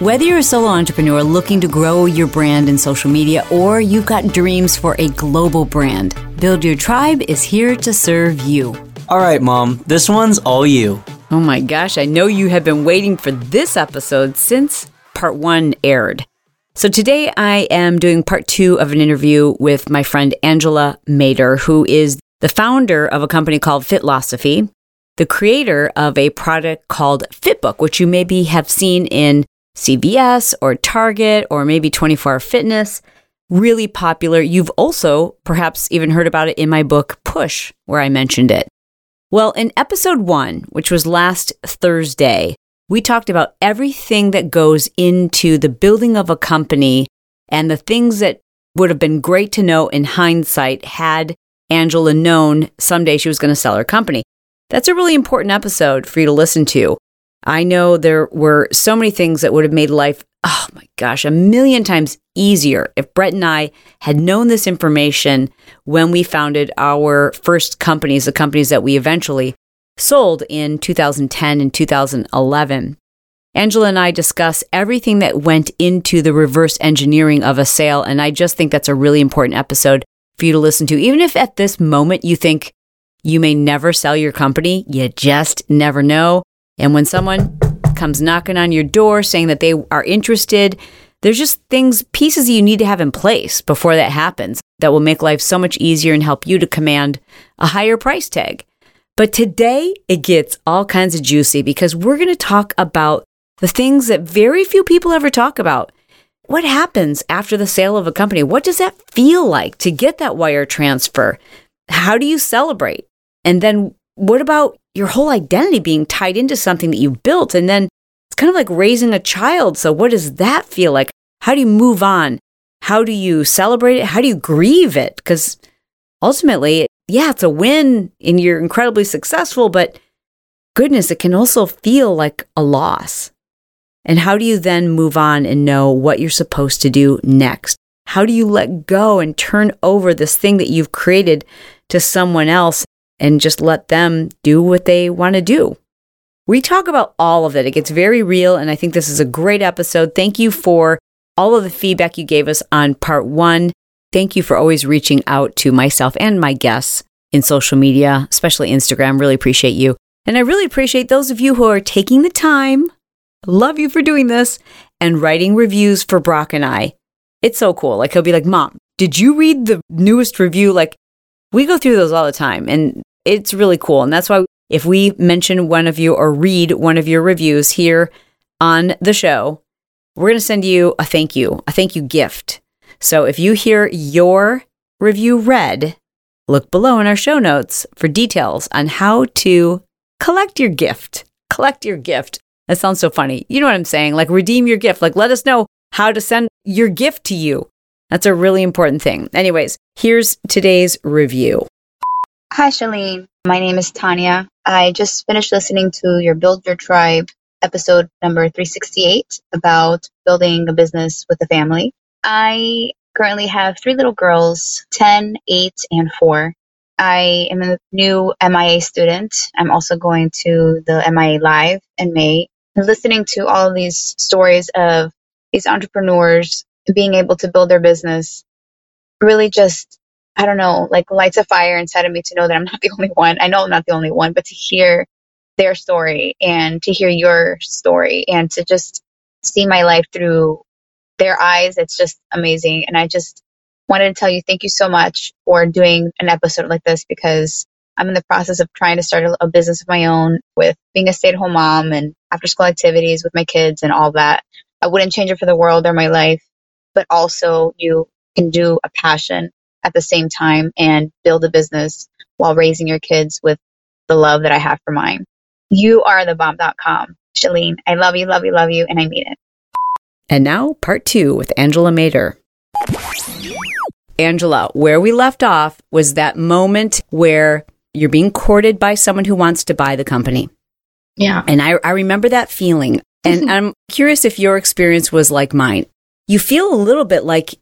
Whether you're a solo entrepreneur looking to grow your brand in social media or you've got dreams for a global brand, Build Your Tribe is here to serve you. All right, Mom, this one's all you. Oh my gosh, I know you have been waiting for this episode since part one aired. So today I am doing part two of an interview with my friend Angela Mader, who is the founder of a company called Fitlosophy, the creator of a product called Fitbook, which you maybe have seen in CVS or Target or maybe 24 Hour Fitness. Really popular. You've also perhaps even heard about it in my book, Push, where I mentioned it. Well, in episode one, which was last Thursday, we talked about everything that goes into the building of a company and the things that would have been great to know in hindsight had Angela known someday she was going to sell her company. That's a really important episode for you to listen to. I know there were so many things that would have made life, oh my gosh, a million times easier if Brett and I had known this information when we founded our first companies, the companies that we eventually sold in 2010 and 2011. Angela and I discuss everything that went into the reverse engineering of a sale. And I just think that's a really important episode for you to listen to. Even if at this moment you think you may never sell your company, you just never know. And when someone comes knocking on your door saying that they are interested, there's just things, pieces you need to have in place before that happens that will make life so much easier and help you to command a higher price tag. But today it gets all kinds of juicy because we're going to talk about the things that very few people ever talk about. What happens after the sale of a company? What does that feel like to get that wire transfer? How do you celebrate? And then what about your whole identity being tied into something that you built. And then it's kind of like raising a child. So, what does that feel like? How do you move on? How do you celebrate it? How do you grieve it? Because ultimately, yeah, it's a win and you're incredibly successful, but goodness, it can also feel like a loss. And how do you then move on and know what you're supposed to do next? How do you let go and turn over this thing that you've created to someone else and just let them do what they want to do. We talk about all of it. It gets very real, and I think this is a great episode. Thank you for all of the feedback you gave us on part one. Thank you for always reaching out to myself and my guests in social media, especially Instagram. Really appreciate you. And I really appreciate those of you who are taking the time, love you for doing this, and writing reviews for Brock and I. It's so cool. Like, he'll be like, Mom, did you read the newest review? Like, we go through those all the time. And it's really cool. And that's why if we mention one of you or read one of your reviews here on the show, we're going to send you a thank you, a thank you gift. So if you hear your review read, look below in our show notes for details on how to collect your gift. Collect your gift. That sounds so funny. You know what I'm saying? Like redeem your gift. Like let us know how to send your gift to you. That's a really important thing. Anyways, here's today's review. Hi, Chalene. My name is Tanya. I just finished listening to your Build Your Tribe episode number 368 about building a business with a family. I currently have three little girls 10, 8, and 4. I am a new MIA student. I'm also going to the MIA Live in May. Listening to all these stories of these entrepreneurs being able to build their business really just I don't know, like lights a fire inside of me to know that I'm not the only one. I know I'm not the only one, but to hear their story and to hear your story and to just see my life through their eyes, it's just amazing. And I just wanted to tell you thank you so much for doing an episode like this because I'm in the process of trying to start a, a business of my own with being a stay at home mom and after school activities with my kids and all that. I wouldn't change it for the world or my life, but also you can do a passion at the same time and build a business while raising your kids with the love that I have for mine. You are the bomb.com. Chalene, I love you, love you, love you, and I mean it. And now, part two with Angela Mader. Angela, where we left off was that moment where you're being courted by someone who wants to buy the company. Yeah. And I, I remember that feeling. And I'm curious if your experience was like mine. You feel a little bit like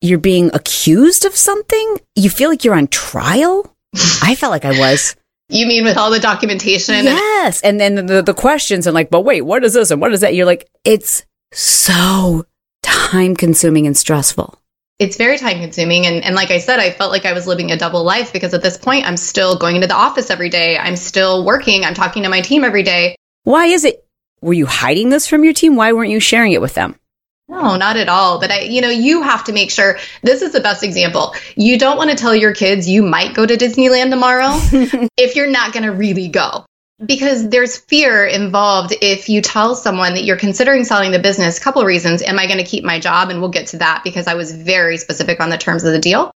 you're being accused of something. You feel like you're on trial. I felt like I was. You mean with all the documentation? Yes. And then the, the questions and like, but wait, what is this and what is that? You're like, it's so time consuming and stressful. It's very time consuming. And, and like I said, I felt like I was living a double life because at this point, I'm still going into the office every day. I'm still working. I'm talking to my team every day. Why is it? Were you hiding this from your team? Why weren't you sharing it with them? No, not at all. But I, you know, you have to make sure this is the best example. You don't want to tell your kids you might go to Disneyland tomorrow if you're not going to really go. Because there's fear involved if you tell someone that you're considering selling the business. A couple of reasons. Am I going to keep my job? And we'll get to that because I was very specific on the terms of the deal.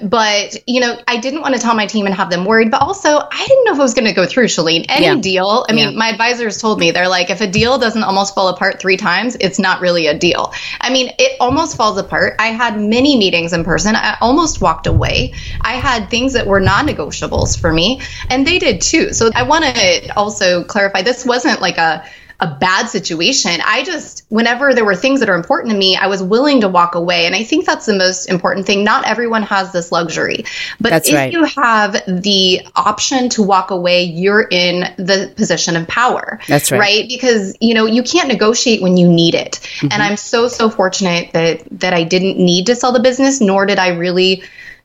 But, you know, I didn't want to tell my team and have them worried. But also, I didn't know if it was going to go through, Chalene. Any Yeah. deal, I mean, Yeah. my advisors told me, they're like, if a deal doesn't almost fall apart three times, it's not really a deal. I mean, it almost falls apart. I had many meetings in person. I almost walked away. I had things that were non negotiables for me, and they did too. So I want to also clarify this wasn't like a a bad situation. I just, whenever there were things that are important to me, I was willing to walk away. And I think that's the most important thing. Not everyone has this luxury. But That's if right. you have the option to walk away, you're in the position of power. That's right. Right? Because, you know, you can't negotiate when you need it. Mm-hmm. And I'm so, so fortunate that that I didn't need to sell the business, nor did I really,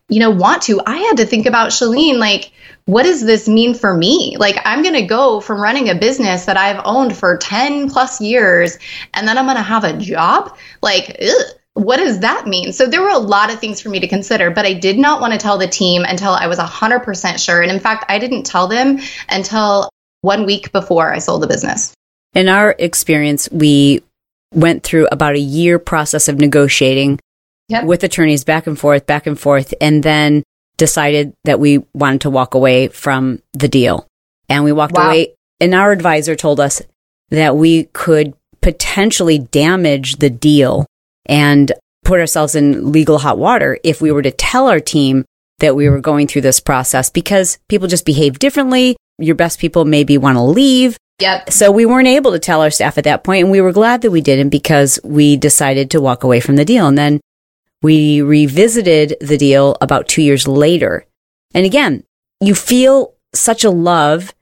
you know, want to. I had to think about Chalene, like, what does this mean for me? Like, I'm going to go from running a business that I've owned for 10 plus years, and then I'm going to have a job? Like, ugh, what does that mean? So, there were a lot of things for me to consider, but I did not want to tell the team until I was 100% sure. And in fact, I didn't tell them until one week before I sold the business. In our experience, we went through about a year process of negotiating Yep. with attorneys back and forth, back and forth, and then decided that we wanted to walk away from the deal. And we walked Wow. away, and our advisor told us that we could potentially damage the deal and put ourselves in legal hot water if we were to tell our team that we were going through this process because people just behave differently. Your best people maybe want to leave. Yep. So we weren't able to tell our staff at that point, and we were glad that we didn't because we decided to walk away from the deal. And then we revisited the deal about two years later. And again, you feel such a love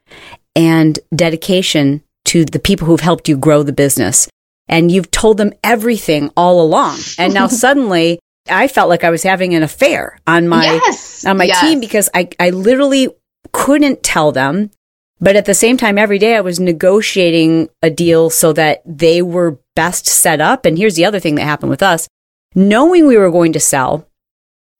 and dedication to the people who've helped you grow the business. And you've told them everything all along. And now suddenly I felt like I was having an affair on my yes. on my Yes. team because I, I literally couldn't tell them. But at the same time, every day I was negotiating a deal so that they were best set up. And here's the other thing that happened with us knowing we were going to sell,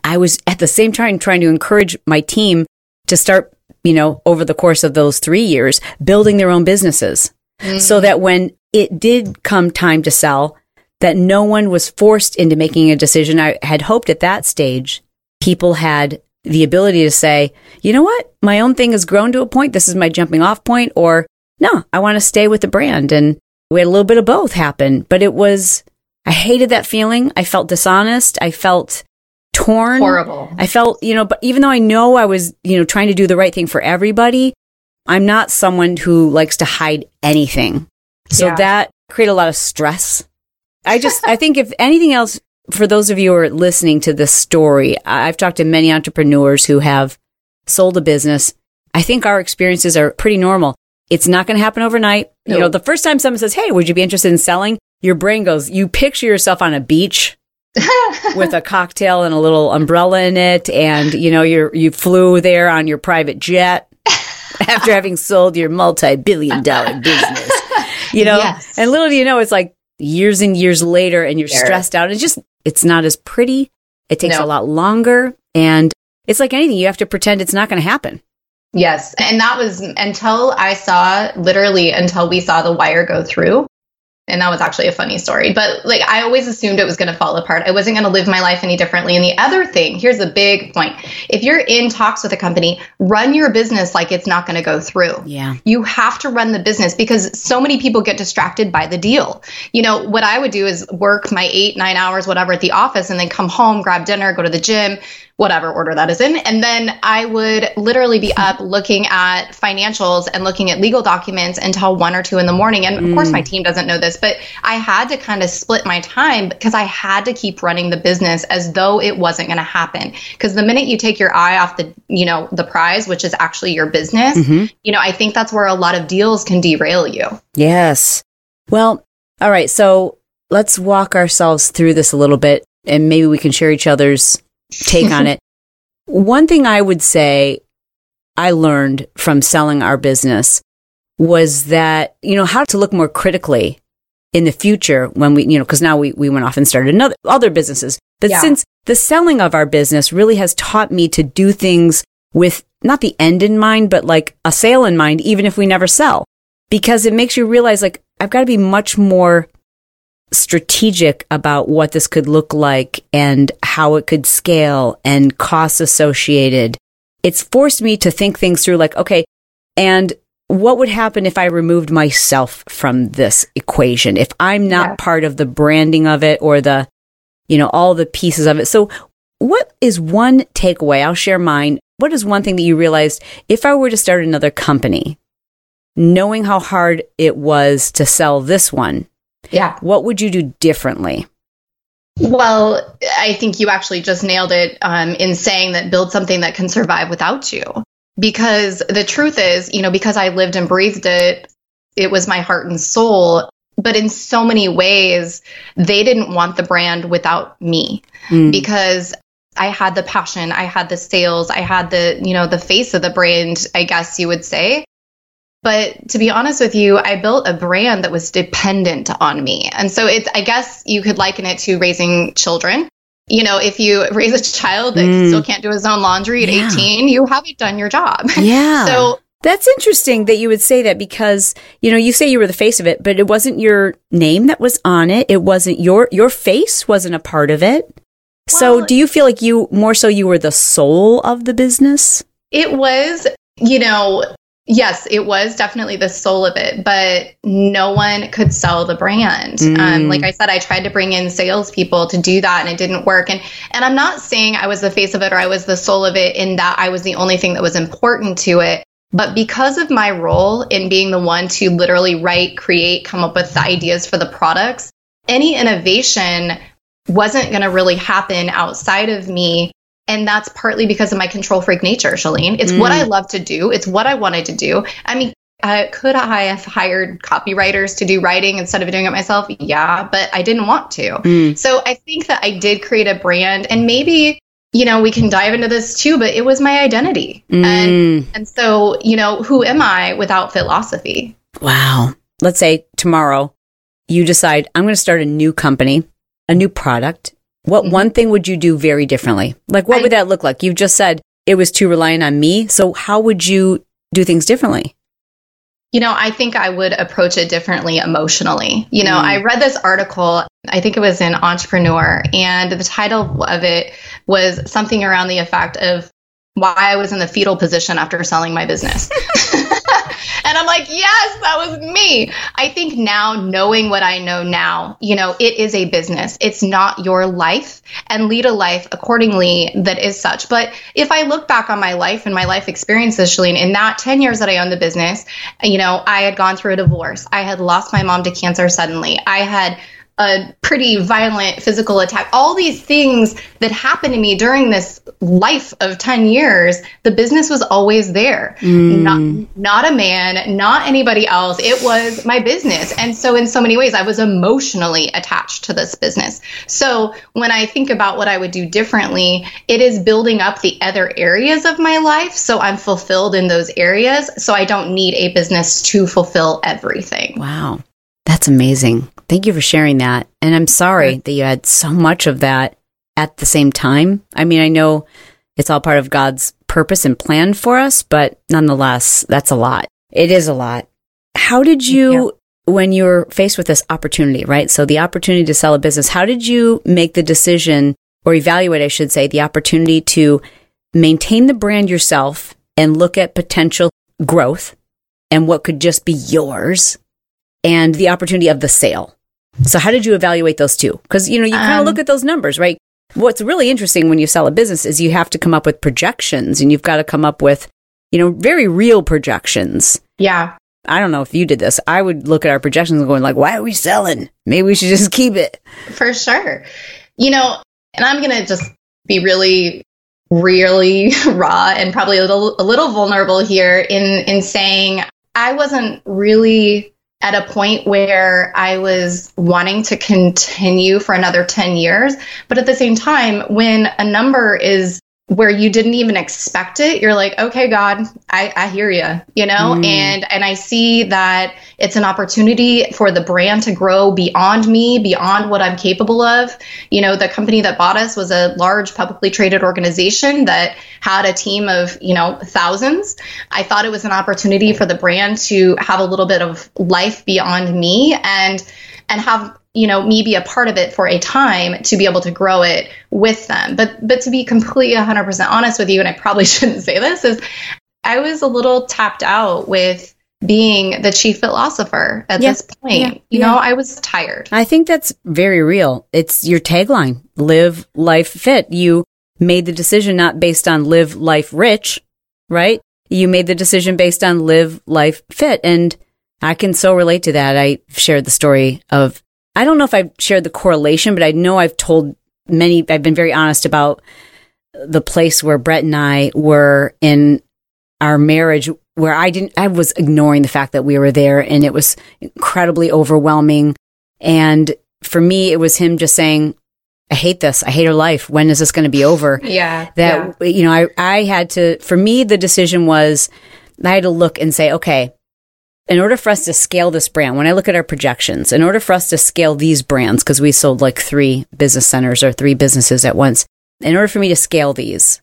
I was at the same time trying to encourage my team to start, you know, over the course of those three years, building their own businesses so mm. that when it did come time to sell, that no one was forced into making a decision. I had hoped at that stage people had the ability to say, you know what, my own thing has grown to a point. This is my jumping off point, or no, I want to stay with the brand. And we had a little bit of both happen, but it was, I hated that feeling. I felt dishonest. I felt torn. horrible. I felt, you know, but even though I know I was, you know, trying to do the right thing for everybody, I'm not someone who likes to hide anything. So Yeah. that created a lot of stress. I just, I think if anything else, for those of you who are listening to this story, I've talked to many entrepreneurs who have sold a business. I think our experiences are pretty normal. It's not going to happen overnight. You know, the first time someone says, Hey, would you be interested in selling? Your brain goes, you picture yourself on a beach with a cocktail and a little umbrella in it and you know you you flew there on your private jet after having sold your multi-billion dollar business you know Yes. and little do you know it's like years and years later and you're stressed out it's just it's not as pretty it takes No. a lot longer and it's like anything you have to pretend it's not going to happen Yes. And that was until I saw, literally until we saw the wire go through. And that was actually a funny story. But like I always assumed it was going to fall apart. I wasn't going to live my life any differently. And the other thing, here's a big point. If you're in talks with a company, run your business like it's not going to go through. Yeah. You have to run the business because so many people get distracted by the deal. You know, what I would do is work my 8, 9 hours whatever at the office and then come home, grab dinner, go to the gym, whatever order that is in. And then I would literally be up looking at financials and looking at legal documents until one or two in the morning. And of mm. course, my team doesn't know this, but I had to kind of split my time because I had to keep running the business as though it wasn't going to happen. Because the minute you take your eye off the, you know, the prize, which is actually your business, mm-hmm. you know, I think that's where a lot of deals can derail you. Yes. Well, all right. So let's walk ourselves through this a little bit and maybe we can share each other's take on it. One thing I would say I learned from selling our business was that, you know, how to look more critically in the future when we, you know, because now we, we went off and started another, other businesses. But yeah. since the selling of our business really has taught me to do things with not the end in mind, but like a sale in mind, even if we never sell, because it makes you realize like, I've got to be much more strategic about what this could look like and how it could scale and costs associated. It's forced me to think things through like, okay, and what would happen if I removed myself from this equation? If I'm not yeah. part of the branding of it or the, you know, all the pieces of it. So what is one takeaway? I'll share mine. What is one thing that you realized if I were to start another company, knowing how hard it was to sell this one, yeah. What would you do differently? Well, I think you actually just nailed it um, in saying that build something that can survive without you. Because the truth is, you know, because I lived and breathed it, it was my heart and soul. But in so many ways, they didn't want the brand without me mm. because I had the passion, I had the sales, I had the, you know, the face of the brand, I guess you would say. But to be honest with you, I built a brand that was dependent on me. And so it's, I guess you could liken it to raising children. You know, if you raise a child that mm. still can't do his own laundry at yeah. 18, you haven't done your job. Yeah. so that's interesting that you would say that because, you know, you say you were the face of it, but it wasn't your name that was on it. It wasn't your, your face wasn't a part of it. Well, so do you feel like you, more so you were the soul of the business? It was, you know, Yes, it was definitely the soul of it, but no one could sell the brand. Mm. Um, like I said, I tried to bring in salespeople to do that, and it didn't work. And and I'm not saying I was the face of it or I was the soul of it in that I was the only thing that was important to it. But because of my role in being the one to literally write, create, come up with the ideas for the products, any innovation wasn't going to really happen outside of me and that's partly because of my control freak nature, Chalene. It's mm. what I mm. love to do. It's what I wanted to do. I mean, uh, could I have hired copywriters to do writing instead of doing it myself? Yeah, but I didn't want to. Mm. So I think that I did create a brand and maybe you know we can dive into this too but it was my identity mm. and and so you know who am i without Fitlosophy wow let's say tomorrow you decide i'm going to start a new company a new product what mm-hmm. one thing would you do very differently? Like, what I, would that look like? You've just said it was too reliant on me. So, how would you do things differently? You know, I think I would approach it differently emotionally. You know, mm. I read this article, I think it was in Entrepreneur, and the title of it was something around the effect of why I was in the fetal position after selling my business. And I'm like, yes, that was me. I think now, knowing what I know now, you know, it is a business. It's not your life and lead a life accordingly that is such. But if I look back on my life and my life experiences, Chalene, in that 10 years that I owned the business, you know, I had gone through a divorce. I had lost my mom to cancer suddenly. I had a pretty violent physical attack, all these things that happened to me during this life of 10 years, the business was always there. Mm. Not, not a man, not anybody else. It was my business. And so, in so many ways, I was emotionally attached to this business. So, when I think about what I would do differently, it is building up the other areas of my life. So, I'm fulfilled in those areas. So, I don't need a business to fulfill everything. Wow. That's amazing. Thank you for sharing that. And I'm sorry that you had so much of that at the same time. I mean, I know it's all part of God's purpose and plan for us, but nonetheless, that's a lot. It is a lot. How did you when you're faced with this opportunity, right? So the opportunity to sell a business, how did you make the decision or evaluate, I should say, the opportunity to maintain the brand yourself and look at potential growth and what could just be yours and the opportunity of the sale? So how did you evaluate those two? Because, you know, you kind of Um, look at those numbers, right? What's really interesting when you sell a business is you have to come up with projections and you've got to come up with, you know, very real projections. Yeah. I don't know if you did this. I would look at our projections and going like, why are we selling? Maybe we should just keep it. For sure. You know, and I'm going to just be really really raw and probably a little a little vulnerable here in in saying I wasn't really at a point where I was wanting to continue for another 10 years, but at the same time when a number is where you didn't even expect it you're like okay god i, I hear you you know? Mm. and and i see that it's an opportunity for the brand to grow beyond me beyond what i'm capable of. You know the company that bought us was a large publicly traded organization that had a team of you know thousands. I thought it was an opportunity for the brand to have a little bit of life beyond me and and have you know me be a part of it for a time to be able to grow it with them but but to be completely 100% honest with you and i probably shouldn't say this is i was a little tapped out with being the chief philosopher at Yeah, this point yeah, you yeah. know i was tired I think that's very real. It's your tagline, live life fit. You made the decision not based on live life rich, right? You made the decision based on live life fit. And I can so relate to that. I shared the story of, I don't know if I've shared the correlation, but I know I've told many, I've been very honest about the place where Brett and I were in our marriage where I didn't, I was ignoring the fact that we were there and it was incredibly overwhelming. And for me, it was him just saying, I hate this. I hate her life. When is this going to be over? yeah That, you know, I, I had to, for me, the decision was I had to look and say, okay, in order for us to scale this brand, when I look at our projections, in order for us to scale these brands, because we sold like three business centers or three businesses at once, in order for me to scale these,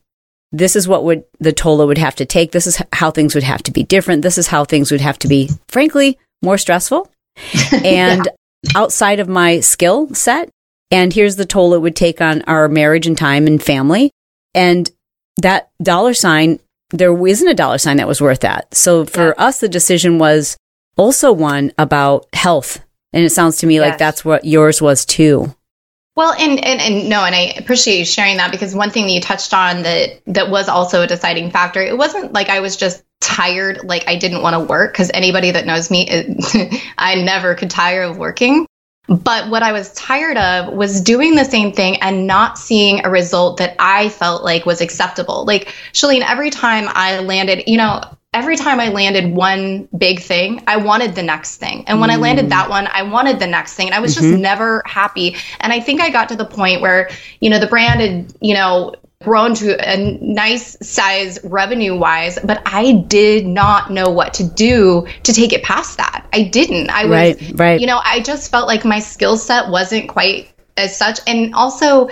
this is what would the Tola would have to take. This is how things would have to be different. This is how things would have to be, frankly, more stressful and outside of my skill set. And here's the toll it would take on our marriage and time and family. And that dollar sign, there isn't a dollar sign that was worth that. So for us, the decision was also one about health. And it sounds to me like that's what yours was too. Well, and, and and no, and I appreciate you sharing that because one thing that you touched on that that was also a deciding factor. It wasn't like I was just tired, like I didn't want to work. Because anybody that knows me, it, I never could tire of working. But what I was tired of was doing the same thing and not seeing a result that I felt like was acceptable. Like Chalene, every time I landed, you know, every time I landed one big thing, I wanted the next thing. And when I landed that one, I wanted the next thing. And I was just mm-hmm. never happy. And I think I got to the point where, you know, the brand had, you know, grown to a nice size revenue wise, but I did not know what to do to take it past that. I didn't. I was, Right, right. you know, I just felt like my skill set wasn't quite as such. And also,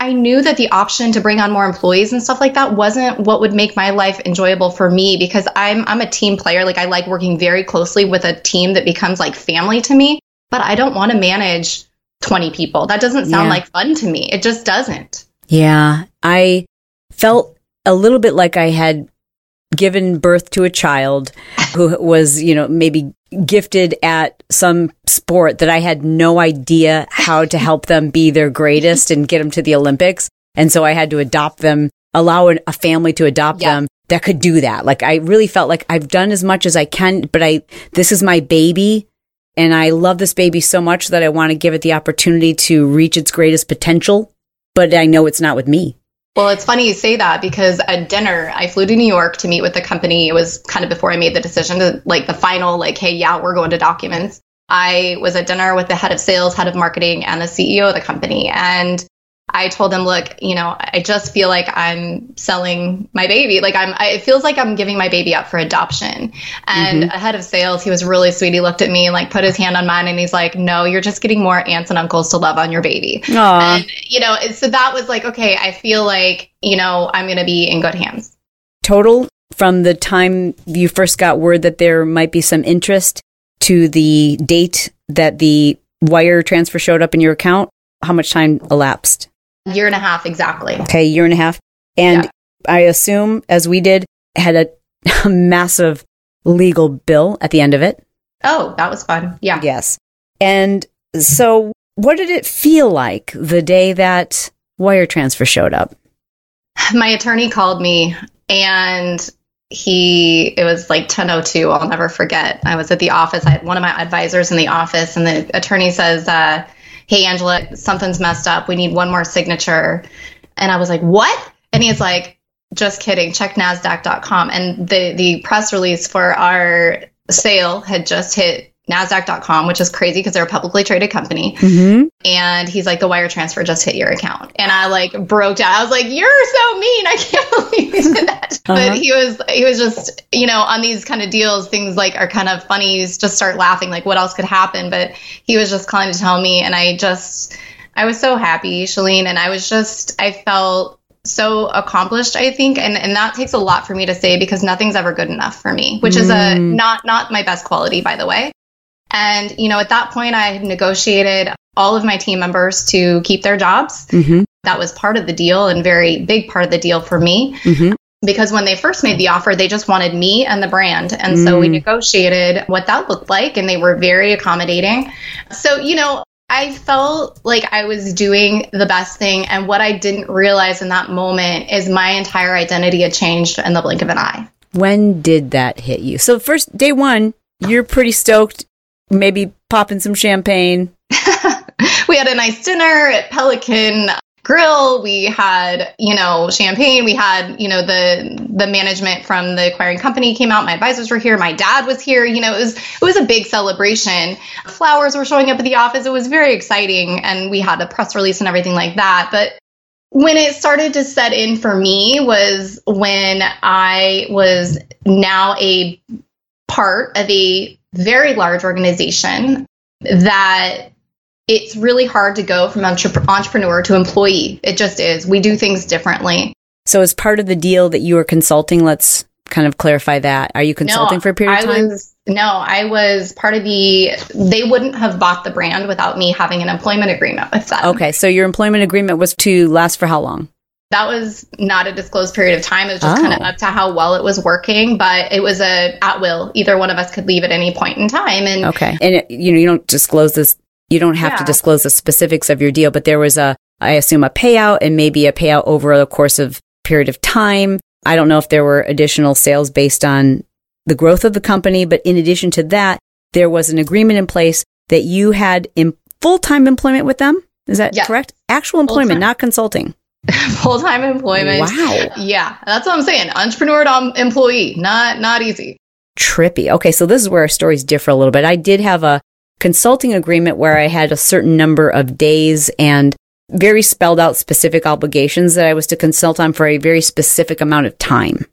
I knew that the option to bring on more employees and stuff like that wasn't what would make my life enjoyable for me because I'm I'm a team player. Like I like working very closely with a team that becomes like family to me, but I don't want to manage 20 people. That doesn't sound Yeah. like fun to me. It just doesn't. Yeah. I felt a little bit like I had given birth to a child who was, you know, maybe gifted at some sport that I had no idea how to help them be their greatest and get them to the Olympics. And so I had to adopt them, allow an, a family to adopt Yeah. them that could do that. Like I really felt like I've done as much as I can, but I, this is my baby. And I love this baby so much that I want to give it the opportunity to reach its greatest potential. But I know it's not with me. Well, it's funny you say that because at dinner, I flew to New York to meet with the company. It was kind of before I made the decision to like the final, like, hey, yeah, we're going to documents. I was at dinner with the head of sales, head of marketing, and the CEO of the company. And I told them, look, you know, I just feel like I'm selling my baby. Like I'm, I, it feels like I'm giving my baby up for adoption. And mm-hmm. a head of sales, he was really sweet. He looked at me and like put his hand on mine and he's like, no, you're just getting more aunts and uncles to love on your baby. Aw. And, you know, so that was like, okay, I feel like, you know, I'm going to be in good hands. total from the time you first got word that there might be some interest to the date that the wire transfer showed up in your account, how much time elapsed? Year and a half exactly. Okay, year and a half. And Yeah. I assume, as we did, had a, a massive legal bill at the end of it. Oh, that was fun. Yeah. Yes. And so, what did it feel like the day that wire transfer showed up? My attorney called me and he it was like 1002 i'll never forget i was at the office i had one of my advisors in the office and the attorney says uh, hey angela something's messed up. We need one more signature. And i was like what? And he's like just kidding. Check nasdaq.com and the the press release for our sale had just hit nasdaq.com which is crazy because they're a publicly traded company. Mm-hmm. and he's like the wire transfer just hit your account. And i like broke down. I was like you're so mean. I can't believe you did that Uh-huh. but he was he was just you know on these kind of deals things like are kind of funny. You just start laughing like what else could happen? But he was just calling to tell me and i just i was so happy chalene. And i was just i felt so accomplished i think. And and that takes a lot for me to say because nothing's ever good enough for me which is a Mm. not not my best quality by the way and you know at that point i had negotiated all of my team members to keep their jobs Mm-hmm. that was part of the deal and very big part of the deal for me Mm-hmm. because when they first made the offer they just wanted me and the brand and so we Mm. negotiated what that looked like and they were very accommodating so you know I felt like I was doing the best thing. And what I didn't realize in that moment is my entire identity had changed in the blink of an eye. When did that hit you? So, first day one, you're pretty stoked, maybe popping some champagne. we had a nice dinner at Pelican Grill. We had, you know, champagne. We had, you know, the the management from the acquiring company came out. My advisors were here. My dad was here. You know, it was it was a big celebration. Flowers were showing up at the office. It was very exciting, and we had a press release and everything like that. But when it started to set in for me was when I was now a part of a very large organization that it's really hard to go from entre- entrepreneur to employee. It just is. We do things differently. So, as part of the deal that you were consulting, let's kind of clarify that. Are you consulting No, for a period I of time? was no, I was part of the. They wouldn't have bought the brand without me having an employment agreement with them. okay, so your employment agreement was to last for how long? That was not a disclosed period of time. It was just kind of Oh. up to how well it was working, but it was a at will. Either one of us could leave at any point in time, and Okay, and it, you know you don't disclose this. You don't have to disclose the specifics of your deal, but there was a, I assume, a payout and maybe a payout over the course of period of time. I don't know if there were additional sales based on the growth of the company, but in addition to that, there was an agreement in place that you had in full time employment with them. Is that Yes. correct? Actual employment, Full-time. not consulting. full time employment. Wow. Yeah, that's what I'm saying. Entrepreneur to um, employee, not not easy. trippy. Okay, so this is where our stories differ a little bit. I did have a consulting agreement where I had a certain number of days and very spelled out specific obligations that I was to consult on for a very specific amount of time.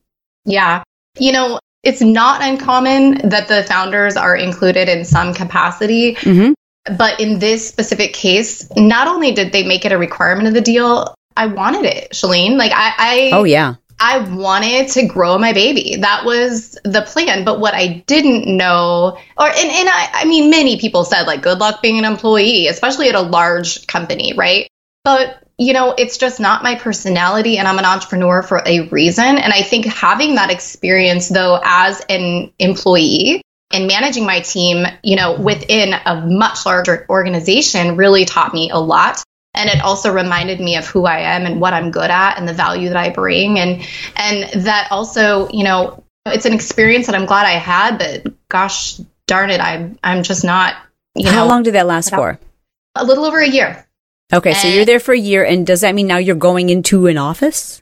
Yeah. You know, it's not uncommon that the founders are included in some capacity, hmm but in this specific case, not only did they make it a requirement of the deal, I wanted it, Chalene. Like I, I Oh yeah. I wanted to grow my baby. That was the plan. But what I didn't know, or and, and I, I mean, many people said like, good luck being an employee, especially at a large company, right? But you know, it's just not my personality, and I'm an entrepreneur for a reason. And I think having that experience, though, as an employee and managing my team, you know, within a much larger organization really taught me a lot and it also reminded me of who I am and what I'm good at and the value that I bring and and that also you know it's an experience that I'm glad I had but gosh darn it I'm I'm just not you How know long did that last for? a little over a year Okay, so Uh, you're there for a year, and does that mean now you're going into an office?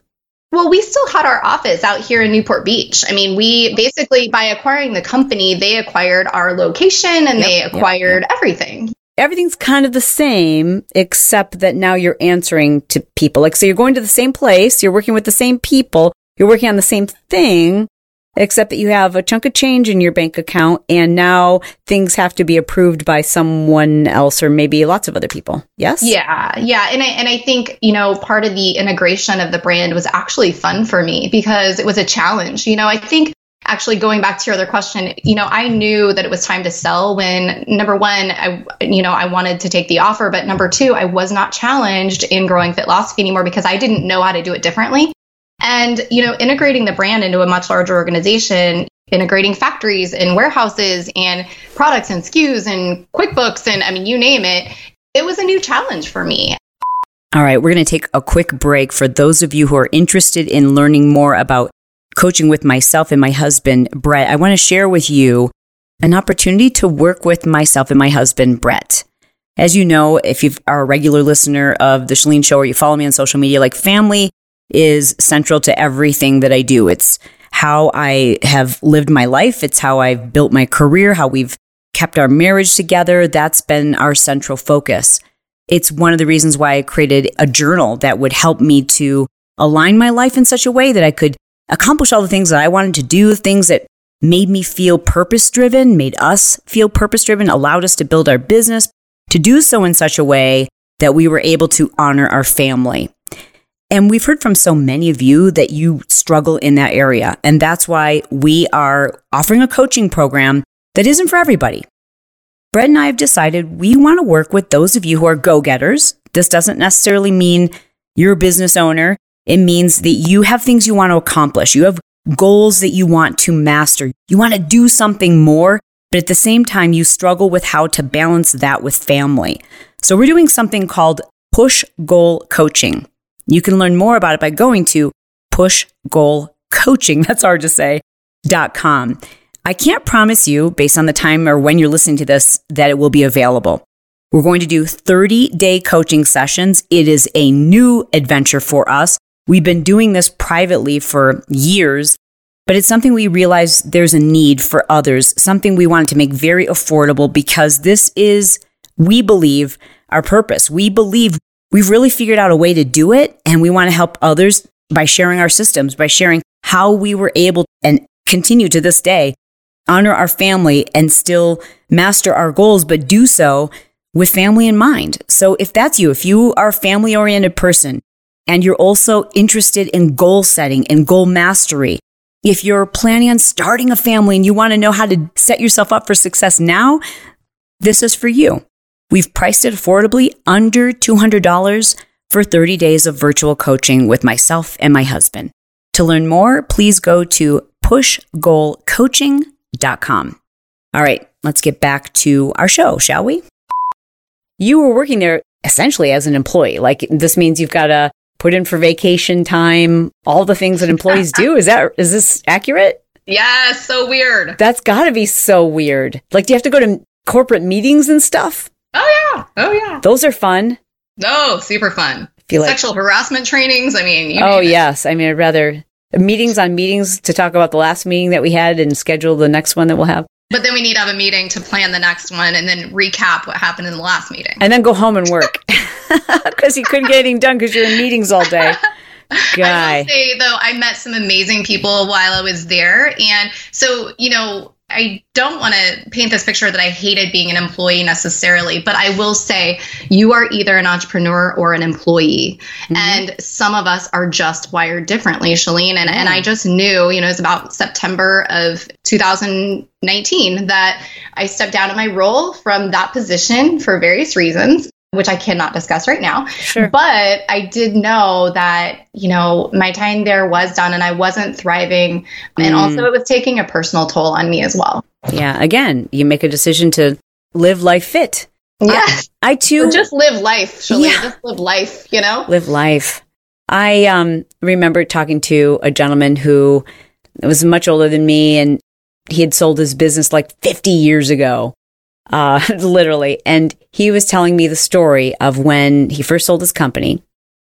Well, we still had our office out here in Newport Beach. I mean, we basically, by acquiring the company, they acquired our location and Yep, they yep, acquired everything. Everything's kind of the same, except that now you're answering to people. Like, so you're going to the same place, you're working with the same people, you're working on the same thing, except that you have a chunk of change in your bank account, and now things have to be approved by someone else or maybe lots of other people. Yes? Yeah, yeah, and I and I think you know part of the integration of the brand was actually fun for me because it was a challenge. You know, I think actually going back to your other question, you know, I knew that it was time to sell when number one, I, you know, I wanted to take the offer, but number two, I was not challenged in growing Fitlosophy anymore because I didn't know how to do it differently. And, you know, integrating the brand into a much larger organization, integrating factories and warehouses and products and SKUs and QuickBooks and I mean, you name it, it was a new challenge for me. All right, we're going to take a quick break for those of you who are interested in learning more about coaching with myself and my husband, Brett. I want to share with you an opportunity to work with myself and my husband, Brett. As you know, if you are a regular listener of the Chalene Show or you follow me on social media, like family is central to everything that I do. It's how I have lived my life. It's how I've built my career, how we've kept our marriage together. That's been our central focus. It's one of the reasons why I created a journal that would help me to align my life in such a way that I could accomplish all the things that I wanted to do, things that made me feel purpose driven, made us feel purpose driven, allowed us to build our business, to do so in such a way that we were able to honor our family. And we've heard from so many of you that you struggle in that area. And that's why we are offering a coaching program that isn't for everybody. Brett and I have decided we want to work with those of you who are go getters. This doesn't necessarily mean you're a business owner. It means that you have things you want to accomplish. You have goals that you want to master. You want to do something more, but at the same time, you struggle with how to balance that with family. So we're doing something called push goal coaching. You can learn more about it by going to push goal coaching. That's hard to say. Dot com. I can't promise you, based on the time or when you're listening to this, that it will be available. We're going to do 30 day coaching sessions. It is a new adventure for us. We've been doing this privately for years, but it's something we realize there's a need for others, something we wanted to make very affordable because this is, we believe, our purpose. We believe we've really figured out a way to do it, and we want to help others by sharing our systems, by sharing how we were able and continue to this day honor our family and still master our goals, but do so with family in mind. So if that's you, if you are a family oriented person, and you're also interested in goal setting and goal mastery, if you're planning on starting a family and you want to know how to set yourself up for success now, this is for you. We've priced it affordably under $200 for 30 days of virtual coaching with myself and my husband. To learn more, please go to pushgoalcoaching.com. All right, let's get back to our show, shall we? You were working there essentially as an employee. Like this means you've got a put in for vacation time, all the things that employees do. Is that is this accurate? Yeah, so weird. That's got to be so weird. Like, do you have to go to corporate meetings and stuff? Oh yeah, oh yeah. Those are fun. Oh, super fun. Feel like, Sexual harassment trainings. I mean, oh yes. I mean, I'd rather meetings on meetings to talk about the last meeting that we had and schedule the next one that we'll have. But then we need to have a meeting to plan the next one and then recap what happened in the last meeting. And then go home and work because you couldn't get anything done because you're in meetings all day. Guy. I will say though, I met some amazing people while I was there, and so you know, I don't want to paint this picture that I hated being an employee necessarily, but I will say you are either an entrepreneur or an employee. Mm-hmm. And some of us are just wired differently, Chalene. And, and I just knew, you know, it was about September of 2019 that I stepped down in my role from that position for various reasons which I cannot discuss right now. Sure. But I did know that, you know, my time there was done and I wasn't thriving. And Mm. also, it was taking a personal toll on me as well. Yeah. Again, you make a decision to live life fit. Yeah. I too just live life. Yeah. Just live life, you know? live life. I um, remember talking to a gentleman who was much older than me, and he had sold his business like 50 years ago, uh, literally. And he was telling me the story of when he first sold his company,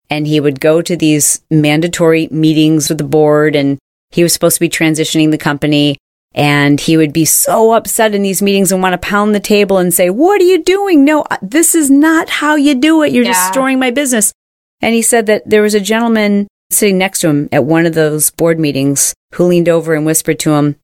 and he would go to these mandatory meetings with the board, and he was supposed to be transitioning the company. And he would be so upset in these meetings and want to pound the table and say, What are you doing? No, this is not how you do it. You're Yeah. destroying my business. And he said that there was a gentleman sitting next to him at one of those board meetings who leaned over and whispered to him,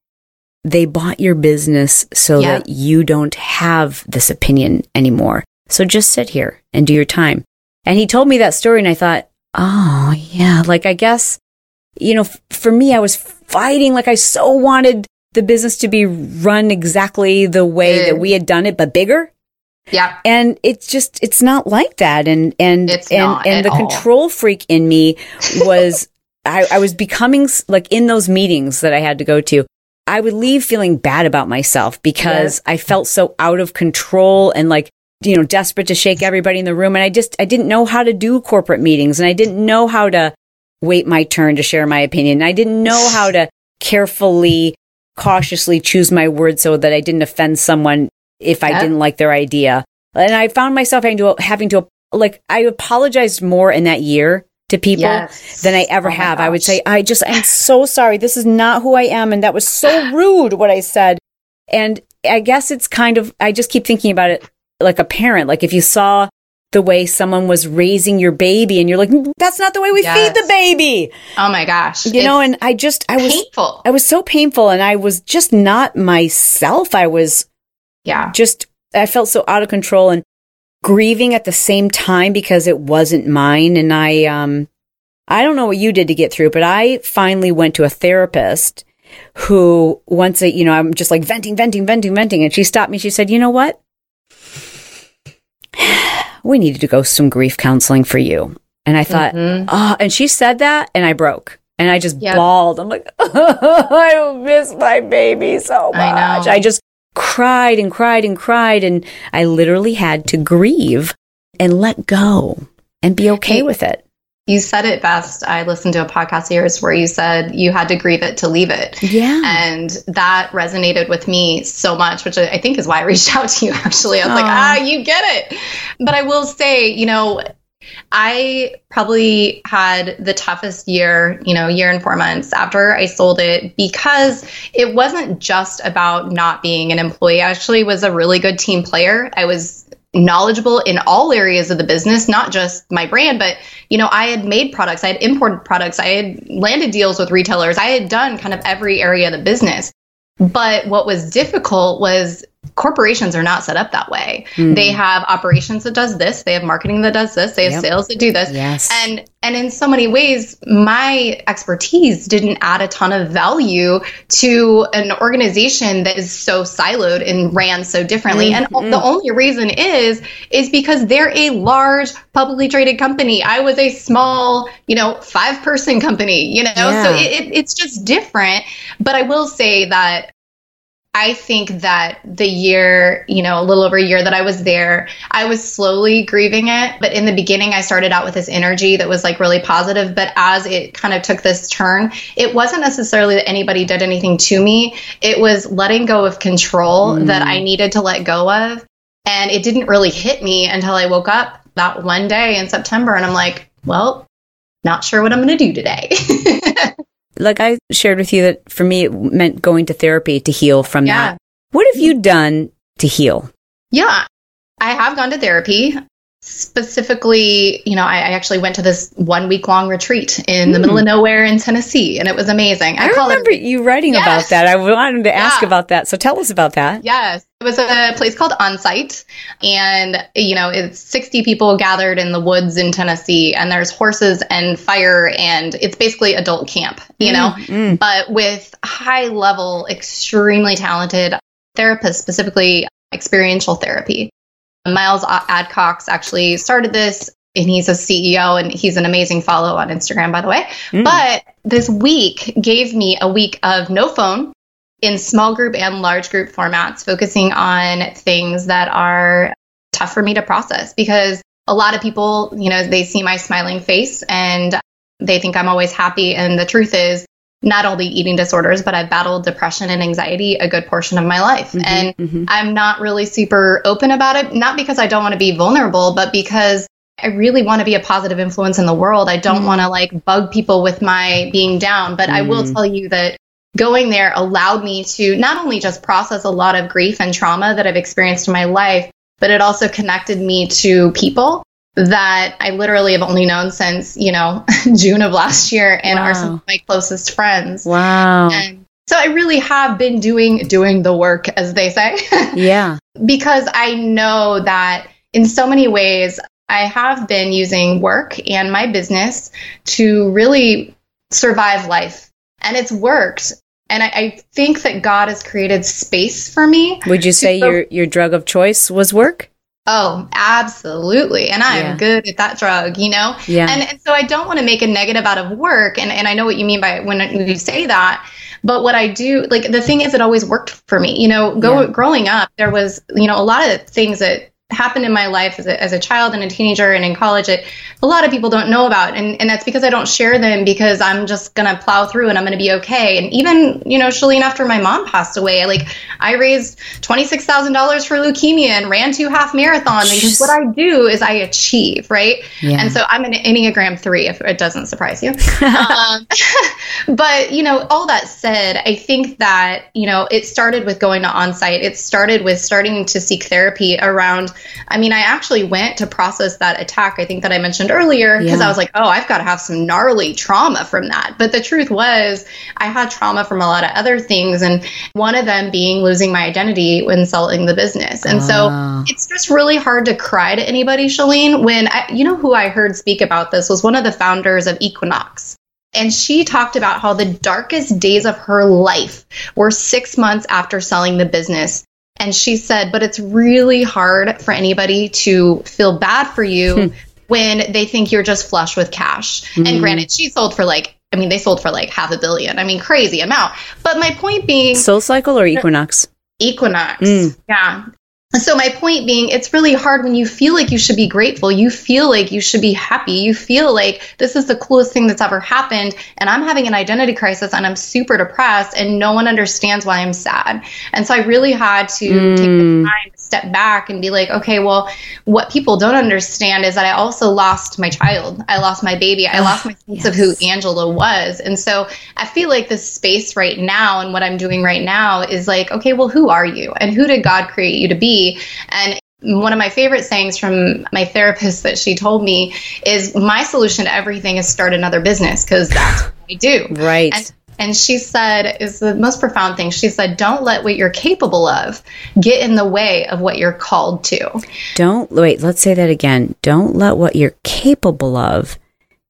They bought your business so Yep. that you don't have this opinion anymore. So just sit here and do your time. And he told me that story, and I thought, Oh, yeah. Like, I guess, you know, f- for me, I was fighting. Like I so wanted the business to be run exactly the way Mm. that we had done it, but bigger. Yeah. And it's just, it's not like that. And, and, It's and, and the all. control freak in me was, I, I was becoming like in those meetings that I had to go to. I would leave feeling bad about myself because I felt so out of control and like, you know, desperate to shake everybody in the room. And I just, I didn't know how to do corporate meetings and I didn't know how to wait my turn to share my opinion. I didn't know how to carefully, cautiously choose my words so that I didn't offend someone if I didn't like their idea. And I found myself having to, having to, like, I apologized more in that year to people Yes. than I ever Oh have. I would say, I just, I'm so sorry. This is not who I am. And that was so rude what I said. And I guess it's kind of, I just keep thinking about it like a parent. Like if you saw the way someone was raising your baby and you're like, mm, that's not the way we Yes. feed the baby, Oh my gosh. you know? And I just, I was, painful. I was so painful and I was just not myself. I was yeah. just, I felt so out of control and grieving at the same time because it wasn't mine. And I, um, I don't know what you did to get through, but I finally went to a therapist who once I, you know, I'm just like venting, venting, venting, venting. And she stopped me. She said, you know what? We needed to go some grief counseling for you. And I thought, Mhm. oh, and she said that and I broke and I just Yep. bawled. I'm like, I miss my baby so much. I. I just cried and cried and cried. And I literally had to grieve and let go and be okay with it. You said it best. I listened to a podcast yours where you said you had to grieve it to leave it. Yeah. And that resonated with me so much, which I think is why I reached out to you actually. I was like, ah, you get it. But I will say, you know, I probably had the toughest year, you know, year and four months after I sold it because it wasn't just about not being an employee. I actually was a really good team player. I was knowledgeable in all areas of the business, not just my brand, but you know, I had made products, I had imported products, I had landed deals with retailers, I had done kind of every area of the business. But what was difficult was corporations are not set up that way. Mm. They have operations that does this, they have marketing that does this, they have Yep. sales that do this. Yes. And and in so many ways my expertise didn't add a ton of value to an organization that is so siloed and ran so differently. Mhm. And the only reason is is because they're a large publicly traded company. I was a small, you know, five person company, you know. So it, it, it's just different. But I will say that I think that the year, you know, a little over a year that I was there, I was slowly grieving it. But in the beginning, I started out with this energy that was like really positive. But as it kind of took this turn, it wasn't necessarily that anybody did anything to me. It was letting go of control Mm. that I needed to let go of. And it didn't really hit me until I woke up that one day in September. And I'm like, well, not sure what I'm going to do today. like I shared with you that for me, it meant going to therapy to heal from Yeah. that. What have you done to heal? Yeah, I have gone to therapy. Specifically, you know, I, I actually went to this one week long retreat in the Hmm. middle of nowhere in Tennessee, and it was amazing. I, call remember it. you writing about that. I wanted to ask Yeah. about that. So tell us about that. Yes, it was a place called Onsite, and you know, it's 60 people gathered in the woods in Tennessee, and there's horses and fire, and it's basically adult camp, you know, Mm. but with high level, extremely talented therapists, specifically experiential therapy. Miles Adcox actually started this, and he's a CEO, and he's an amazing follow on Instagram, by the way. Mm. But this week gave me a week of no phone in small group and large group formats, focusing on things that are tough for me to process because a lot of people, you know, they see my smiling face and they think I'm always happy. And the truth is, not only eating disorders, but I've battled depression and anxiety a good portion of my life. Mhm, And mhm. I'm not really super open about it, not because I don't want to be vulnerable, but because I really want to be a positive influence in the world. I don't Mm. want to like bug people with my being down, but I will Mm. tell you that going there allowed me to not only just process a lot of grief and trauma that I've experienced in my life, but it also connected me to people that I literally have only known since, you know, June of last year and are some of my closest friends. Wow. And so I really have been doing doing the work as they say. yeah. because I know that in so many ways, I have been using work and my business to really survive life. and it's worked. And I, I think that God has created space for me. Would you say your your drug of choice was work? Oh, absolutely. And I Yeah. am good at that drug, you know? Yeah. And, and so I don't want to make a negative out of work. And, and I know what you mean by when you say that. But what I do, like the thing is, it always worked for me. You know, go, Yeah. growing up, there was, you know, a lot of things that happened in my life as a, as a child and a teenager and in college that a lot of people don't know about. And, and that's because I don't share them because I'm just going to plow through and I'm going to be okay. And even, you know, Chalene, after my mom passed away, like I raised $26,000 for leukemia and ran two half marathons because what I do is I achieve, right? Yeah. And so I'm an Enneagram three, if it doesn't surprise you. um, but, you know, all that said, I think that, you know, it started with going to onsite. It started with starting to seek therapy around, I mean, I actually went to process that attack, I think that I mentioned earlier, because Yeah. I was like, oh, I've got to have some gnarly trauma from that. But the truth was, I had trauma from a lot of other things. And one of them being losing my identity when selling the business. And so, Ah. it's just really hard to cry to anybody, Chalene. When I, you know who I heard speak about this was one of the founders of Equinox. And she talked about how the darkest days of her life were six months after selling the business. And she said, but it's really hard for anybody to feel bad for you when they think you're just flush with cash. And granted, she sold for like, I mean, they sold for like half a billion. I mean, crazy amount. But my point being, Soul Cycle or Equinox? Equinox. Mm. Yeah. So my point being, it's really hard when you feel like you should be grateful. You feel like you should be happy. You feel like this is the coolest thing that's ever happened. And I'm having an identity crisis and I'm super depressed and no one understands why I'm sad. And so I really had to take the hmm. time to step back and be like, okay, well, what people don't understand is that I also lost my child. I lost my baby. I lost my ah, sense of who Angela was. And so I feel like this space right now and what I'm doing right now is like, okay, well, who are you? And who did God create you to be? And one of my favorite sayings from my therapist that she told me is my solution to everything is start another business because that's what I do. Right. And, and she said, is the most profound thing. She said, don't let what you're capable of get in the way of what you're called to. Don't wait, let's say that again. Don't let what you're capable of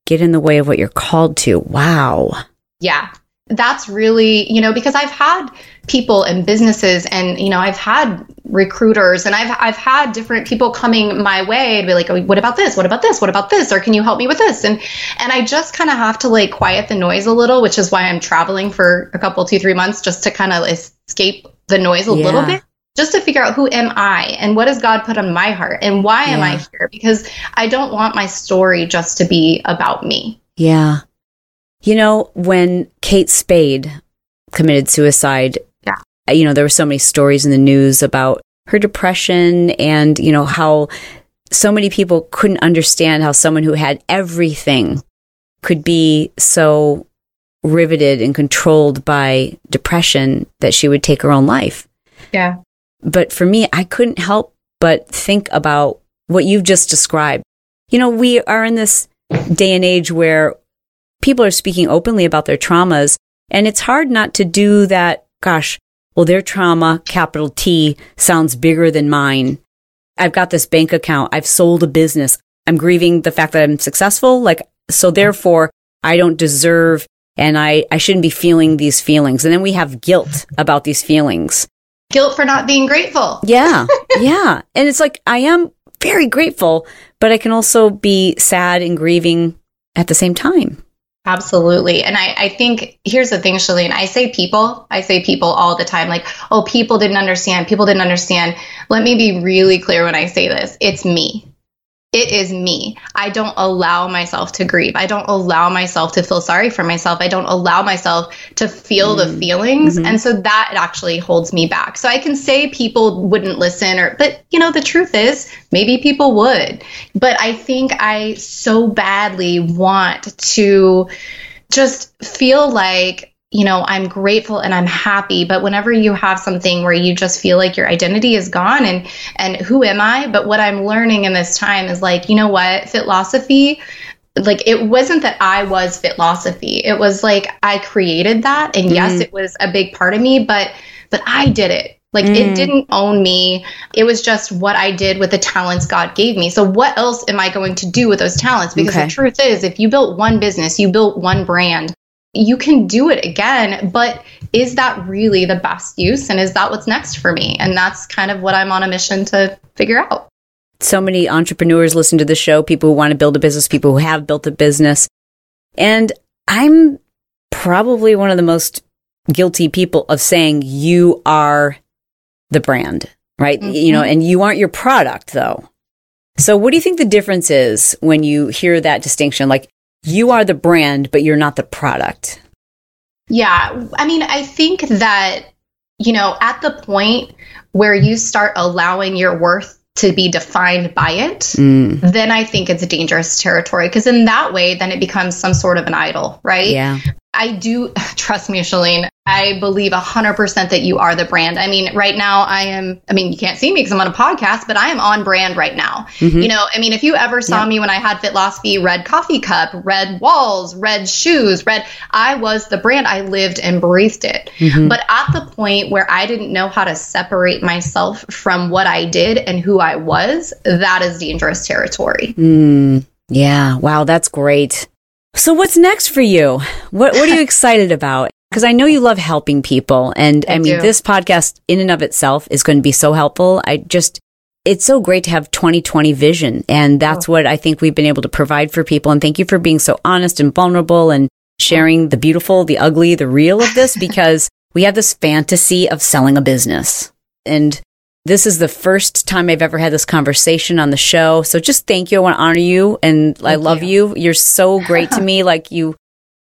get in the way of what you're called to. Wow. Yeah. That's really, you know, because I've had people and businesses and, you know, I've had recruiters and I've I've had different people coming my way to be like, oh, what about this? What about this? What about this? Or can you help me with this? And and I just kind of have to like quiet the noise a little, which is why I'm traveling for a couple, two, three months just to kind of escape the noise a little bit. Just to figure out who am I and what has God put on my heart and why am I here? Because I don't want my story just to be about me. Yeah. You know, when Kate Spade committed suicide, Yeah. uh, you know, there were so many stories in the news about her depression and, you know, how so many people couldn't understand how someone who had everything could be so riveted and controlled by depression that she would take her own life. Yeah. But for me, I couldn't help but think about what you've just described. You know, we are in this day and age where people are speaking openly about their traumas, and it's hard not to do that. Gosh, well, their trauma, capital T, sounds bigger than mine. I've got this bank account. I've sold a business. I'm grieving the fact that I'm successful. Like, so therefore, I don't deserve and I, I shouldn't be feeling these feelings. And then we have guilt about these feelings. Guilt for not being grateful. Yeah. yeah. And it's like, I am very grateful, but I can also be sad and grieving at the same time. Absolutely. And I, I think here's the thing, Chalene. I say people, I say people all the time, like, oh, people didn't understand. People didn't understand. Let me be really clear when I say this. It's me. It is me. I don't allow myself to grieve. I don't allow myself to feel sorry for myself. I don't allow myself to feel the mm-hmm. feelings. Mm-hmm. And so that actually holds me back. So I can say people wouldn't listen or but you know the truth is maybe people would. But I think I so badly want to just feel like you know i'm grateful and i'm happy. But whenever you have something where you just feel like your identity is gone and and who am i? But what i'm learning in this time is like you know what? Fitlosophy like it wasn't that i was Fitlosophy. It was like i created that. And yes mm. it was a big part of me but but i did it. Like it mm. didn't own me. It was just what I did with the talents God gave me. So what else am I going to do with those talents? Because Okay. the truth is, if you built one business, you built one brand, you can do it again, but is that really the best use? And is that what's next for me? And that's kind of what I'm on a mission to figure out. So many entrepreneurs listen to the show, people who want to build a business, people who have built a business. And I'm probably one of the most guilty people of saying you are the brand, right? Mm-hmm. You know, and you aren't your product though. So what do you think the difference is when you hear that distinction? Like you are the brand, but you're not the product. Yeah. I mean, I think that, you know, at the point where you start allowing your worth to be defined by it, mm. then I think it's a dangerous territory. Because in that way, then it becomes some sort of an idol, right? Yeah. I do trust me, Chalene. I believe 100% that you are the brand. I mean, right now, I am, I mean, you can't see me because I'm on a podcast, but I am on brand right now. Mm-hmm. You know, I mean, if you ever saw yeah. me when I had Fitlosophy, red coffee cup, red walls, red shoes, red, I was the brand. I lived and breathed it. Mm-hmm. But at the point where I didn't know how to separate myself from what I did and who I was, that is dangerous territory. Mm, yeah. Wow. That's great. So what's next for you? What what are you excited about? Because I know you love helping people and I, I mean do. this podcast in and of itself is going to be so helpful. I just it's so great to have 2020 vision and that's oh. what I think we've been able to provide for people and thank you for being so honest and vulnerable and sharing the beautiful, the ugly, the real of this because we have this fantasy of selling a business. And this is the first time I've ever had this conversation on the show. So just thank you. I want to honor you and thank I love you. you. You're so great to me. Like you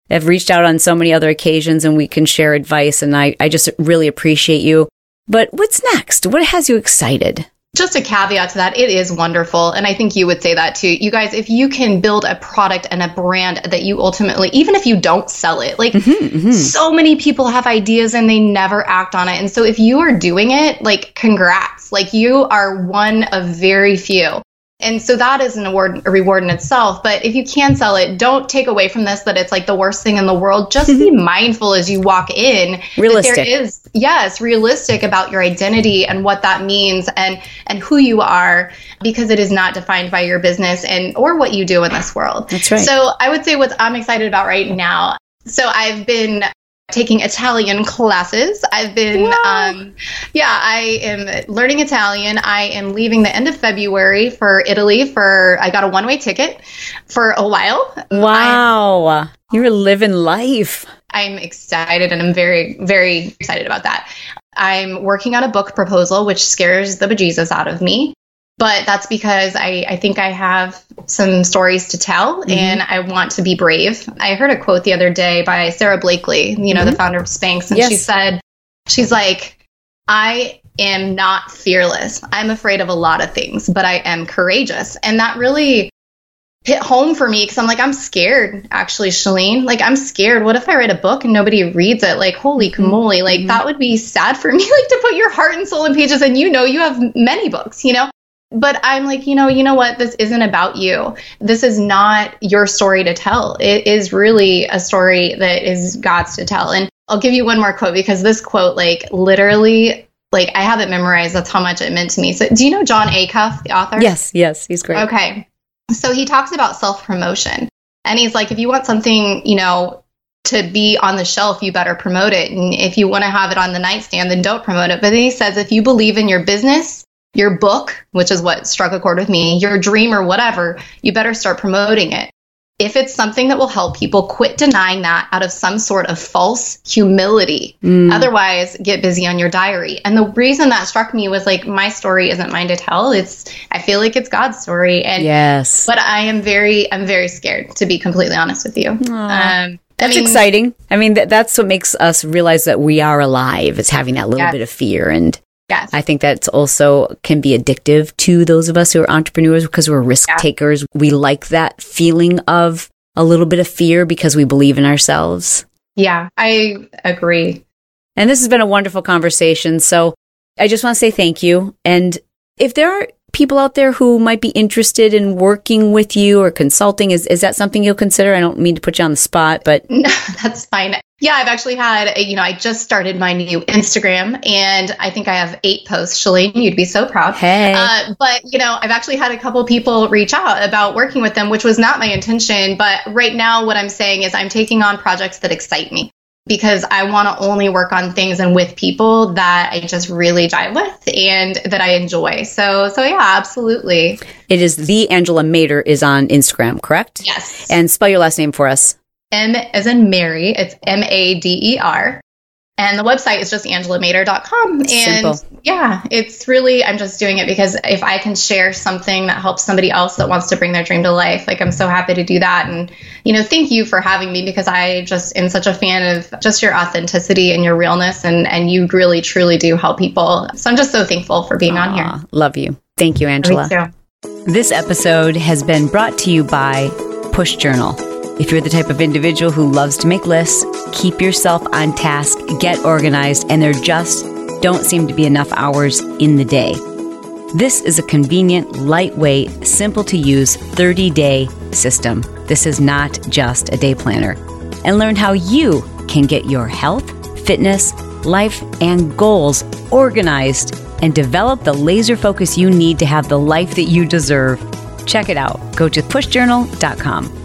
have reached out on so many other occasions and we can share advice. And I, I just really appreciate you. But what's next? What has you excited? Just a caveat to that, it is wonderful. And I think you would say that too. You guys, if you can build a product and a brand that you ultimately, even if you don't sell it, like mm-hmm, mm-hmm. so many people have ideas and they never act on it. And so if you are doing it, like congrats, like you are one of very few. And so that is an award, a reward in itself. But if you can sell it, don't take away from this that it's like the worst thing in the world. Just be mm-hmm. mindful as you walk in. Realistic. there is, yes, realistic about your identity and what that means and and who you are, because it is not defined by your business and or what you do in this world. That's right. So I would say what I'm excited about right now. So I've been taking Italian classes. I've been, um, yeah, I am learning Italian. I am leaving the end of February for Italy for, I got a one way ticket for a while. Wow. I'm, You're living life. I'm excited and I'm very, very excited about that. I'm working on a book proposal, which scares the bejesus out of me but that's because I, I think I have some stories to tell mm-hmm. and I want to be brave. I heard a quote the other day by Sara Blakely, you know, mm-hmm. the founder of Spanx, and yes. she said, she's like, I am not fearless. I'm afraid of a lot of things, but I am courageous. And that really hit home for me because I'm like, I'm scared, actually, Chalene. Like, I'm scared. What if I write a book and nobody reads it? Like, holy mm-hmm. moly, like mm-hmm. that would be sad for me, like to put your heart and soul in pages. And you know, you have many books, you know? But I'm like, you know, you know what? This isn't about you. This is not your story to tell. It is really a story that is God's to tell. And I'll give you one more quote because this quote, like, literally, like, I have it memorized. That's how much it meant to me. So, do you know Jon Acuff, the author? Yes, yes, he's great. Okay. So, he talks about self promotion. And he's like, if you want something, you know, to be on the shelf, you better promote it. And if you want to have it on the nightstand, then don't promote it. But then he says, if you believe in your business, your book, which is what struck a chord with me, your dream or whatever, you better start promoting it. If it's something that will help people, quit denying that out of some sort of false humility. Mm. Otherwise, get busy on your diary. And the reason that struck me was like, my story isn't mine to tell. It's, I feel like it's God's story. And yes, but I am very, I'm very scared to be completely honest with you. Um, that's I mean, exciting. I mean, that, that's what makes us realize that we are alive. It's having that little bit of fear and Yes. I think that's also can be addictive to those of us who are entrepreneurs because we're risk yeah. takers. We like that feeling of a little bit of fear because we believe in ourselves. Yeah, I agree. And this has been a wonderful conversation. So I just want to say thank you. And if there are people out there who might be interested in working with you or consulting, is, is that something you'll consider? I don't mean to put you on the spot, but. No, that's fine Yeah, I've actually had, a, you know, I just started my new Instagram and I think I have eight posts. Chalene, you'd be so proud. Hey. Uh, but, you know, I've actually had a couple people reach out about working with them, which was not my intention. But right now, what I'm saying is I'm taking on projects that excite me because I want to only work on things and with people that I just really jive with and that I enjoy. So, so yeah, absolutely. It is the Angela Mader is on Instagram, correct? Yes. And spell your last name for us. M as in Mary. It's M A D E R. And the website is just angelamader.com. And Simple. yeah, it's really, I'm just doing it because if I can share something that helps somebody else that wants to bring their dream to life, like I'm so happy to do that. And, you know, thank you for having me because I just am such a fan of just your authenticity and your realness. And, and you really, truly do help people. So I'm just so thankful for being on here. Love you. Thank you, Angela. This episode has been brought to you by Push Journal. If you're the type of individual who loves to make lists, keep yourself on task, get organized, and there just don't seem to be enough hours in the day. This is a convenient, lightweight, simple to use 30 day system. This is not just a day planner. And learn how you can get your health, fitness, life, and goals organized and develop the laser focus you need to have the life that you deserve. Check it out. Go to pushjournal.com.